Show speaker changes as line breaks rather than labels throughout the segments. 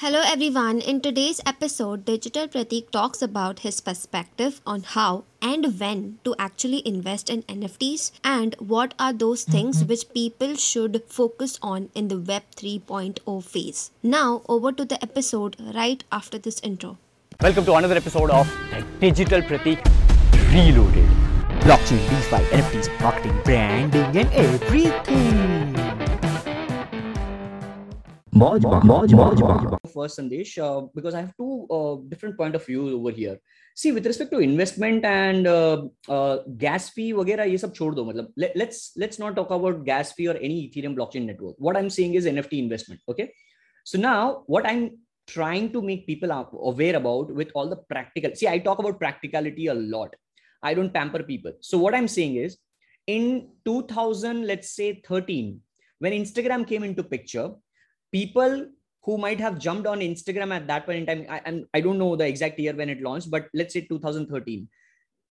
Hello everyone. In today's episode, Digital Pratik talks about his perspective on how and when to actually invest in NFTs and what are those things which people should focus on in the Web 3.0 phase. Now, over to the episode right after this intro.
Welcome to another episode of Digital Pratik Reloaded. Blockchain, DeFi, NFTs, marketing, branding, and everything.
Moj, Moj, Moj, Moj First, Sandesh, uh, because I have two uh, different point of view over here. See, with respect to investment and uh, uh, gas fee, वगैरह ये सब छोड़ दो मतलब let, let's let's not talk about gas fee or any Ethereum blockchain network. What I'm saying is NFT investment. Okay, so now what I'm trying to make people aware about with all the practical. See, I talk about practicality a lot. I don't pamper people. So what I'm saying is, in 2000, let's say 13, when Instagram came into picture people who might have jumped on Instagram at that point in time, I, I'm, I don't know the exact year when it launched, but let's say 2013.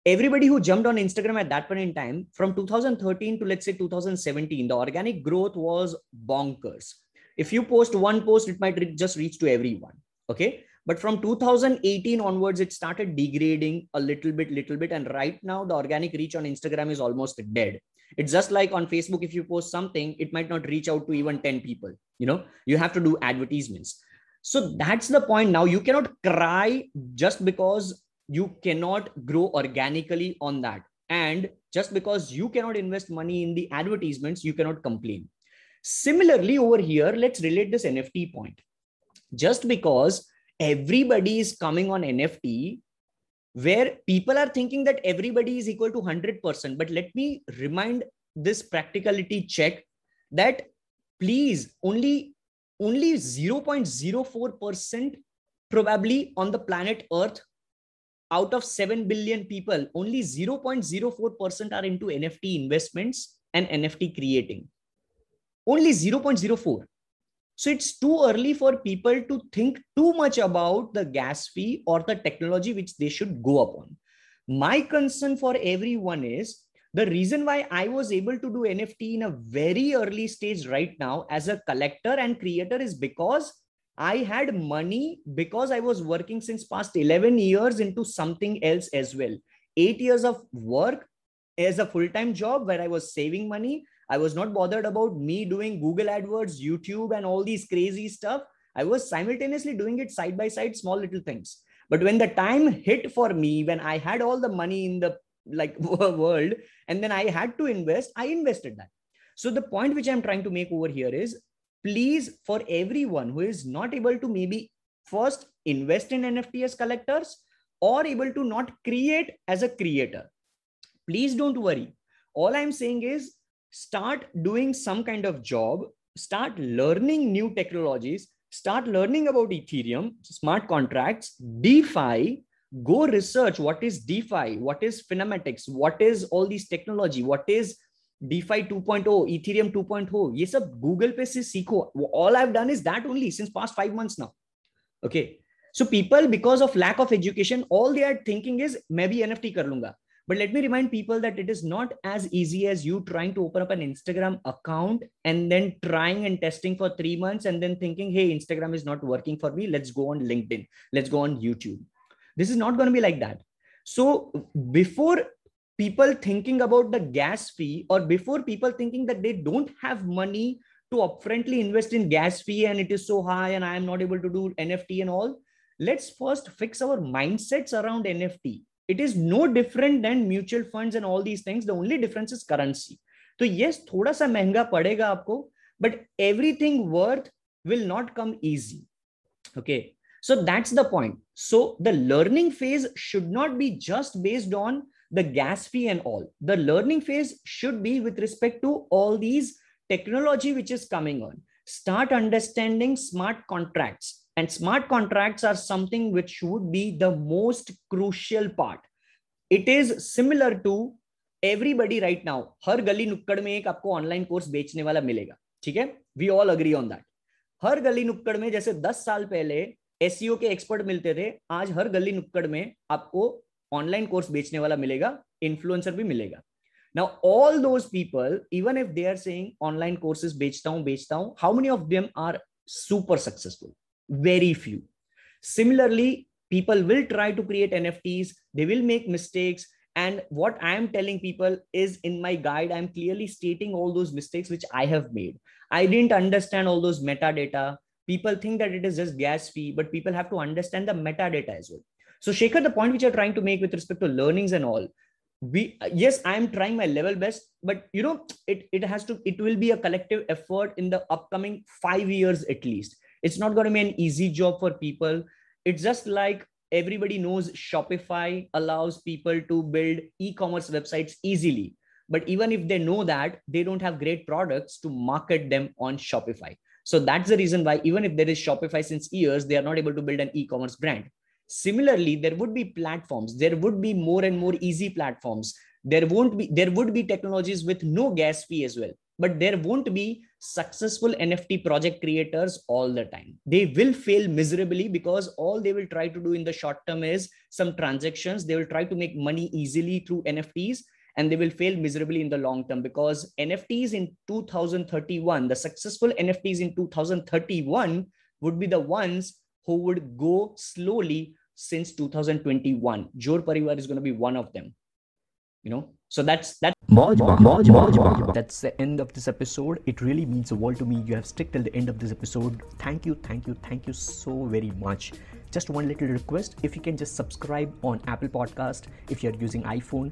Everybody who jumped on Instagram at that point in time, from 2013 to let's say 2017, the organic growth was bonkers. If you post one post, it might re- just reach to everyone. Okay. But from 2018 onwards, it started degrading a little bit, little bit. And right now, the organic reach on Instagram is almost dead it's just like on facebook if you post something it might not reach out to even 10 people you know you have to do advertisements. So that's the point. Now you cannot cry just because you cannot grow organically on that. And just because you cannot invest money in the advertisements you cannot complain. Similarly over here let's relate this nft point. Just because everybody is coming on nft where people are thinking that everybody is equal to 100% but let me remind this practicality check that please only only 0.04% probably on the planet earth out of 7 billion people only 0.04% are into nft investments and nft creating only 0.04 so it's too early for people to think too much about the gas fee or the technology which they should go upon. My concern for everyone is the reason why I was able to do NFT in a very early stage right now as a collector and creator is because I had money because I was working since past 11 years into something else as well. Eight years of work as a full-time job where I was saving money I was not bothered about me doing Google AdWords, YouTube, and all these crazy stuff. I was simultaneously doing it side by side, small little things. But when the time hit for me, when I had all the money in the like world, and then I had to invest, I invested that. So the point which I'm trying to make over here is please, for everyone who is not able to maybe first invest in NFT as collectors or able to not create as a creator, please don't worry. All I'm saying is start doing some kind of job, start learning new technologies, start learning about Ethereum, smart contracts, DeFi, go research what is DeFi, what is Finematics, what is all these technology, what is DeFi 2.0, Ethereum 2.0. ये सब Google पे से सीखो. All I've done is that only since past five months now. Okay. So people, because of lack of education, all they are thinking is maybe NFT कर लूंगा. But let me remind people that it is not as easy as you trying to open up an Instagram account and then trying and testing for three months and then thinking, hey, Instagram is not working for me. Let's go on LinkedIn. Let's go on YouTube. This is not going to be like that. So before people thinking about the gas fee or before people thinking that they don't have money to upfrontly invest in gas fee and it is so high and I am not able to do NFT and all, let's first fix our mindsets around NFT it is no different than mutual funds and all these things the only difference is currency so yes thoda sa महंगा padega aapko but everything worth will not come easy okay so that's the point so the learning phase should not be just based on the gas fee and all the learning phase should be with respect to all these technology which is coming on start understanding smart contracts and smart contracts are something which would be the most crucial part. It is similar to everybody right now. हर गली नुक्कड़ में एक आपको online course बेचने वाला मिलेगा ठीक है we all agree on that हर गली नुक्कड़ में जैसे 10 साल पहले एस e के एक्सपर्ट मिलते थे आज हर गली नुक्कड़ में आपको ऑनलाइन कोर्स बेचने वाला मिलेगा इन्फ्लुएंसर भी मिलेगा now all those people even if they are saying online courses बेचता हूँ बेचता हूँ how many of them are super successful very few. Similarly, people will try to create NFTs, they will make mistakes. And what I am telling people is in my guide, I'm clearly stating all those mistakes which I have made. I didn't understand all those metadata. People think that it is just gas fee, but people have to understand the metadata as well. So, shaker the point which you're trying to make with respect to learnings and all, we yes, I am trying my level best, but you know, it it has to it will be a collective effort in the upcoming five years at least. It's not going to be an easy job for people. It's just like everybody knows Shopify allows people to build e-commerce websites easily. But even if they know that, they don't have great products to market them on Shopify. So that's the reason why even if there is Shopify since years, they are not able to build an e-commerce brand. Similarly, there would be platforms, there would be more and more easy platforms. There won't be, there would be technologies with no gas fee as well but there won't be successful NFT project creators all the time. They will fail miserably because all they will try to do in the short term is some transactions. They will try to make money easily through NFTs and they will fail miserably in the long term because NFTs in 2031, the successful NFTs in 2031 would be the ones who would go slowly since 2021. Jor Parivar is going to be one of them. You know, so that's that's
that's the end of this episode. It really means the world to me. You have stuck till the end of this episode. Thank you, thank you, thank you so very much. Just one little request: if you can just subscribe on Apple Podcast if you're using iPhone,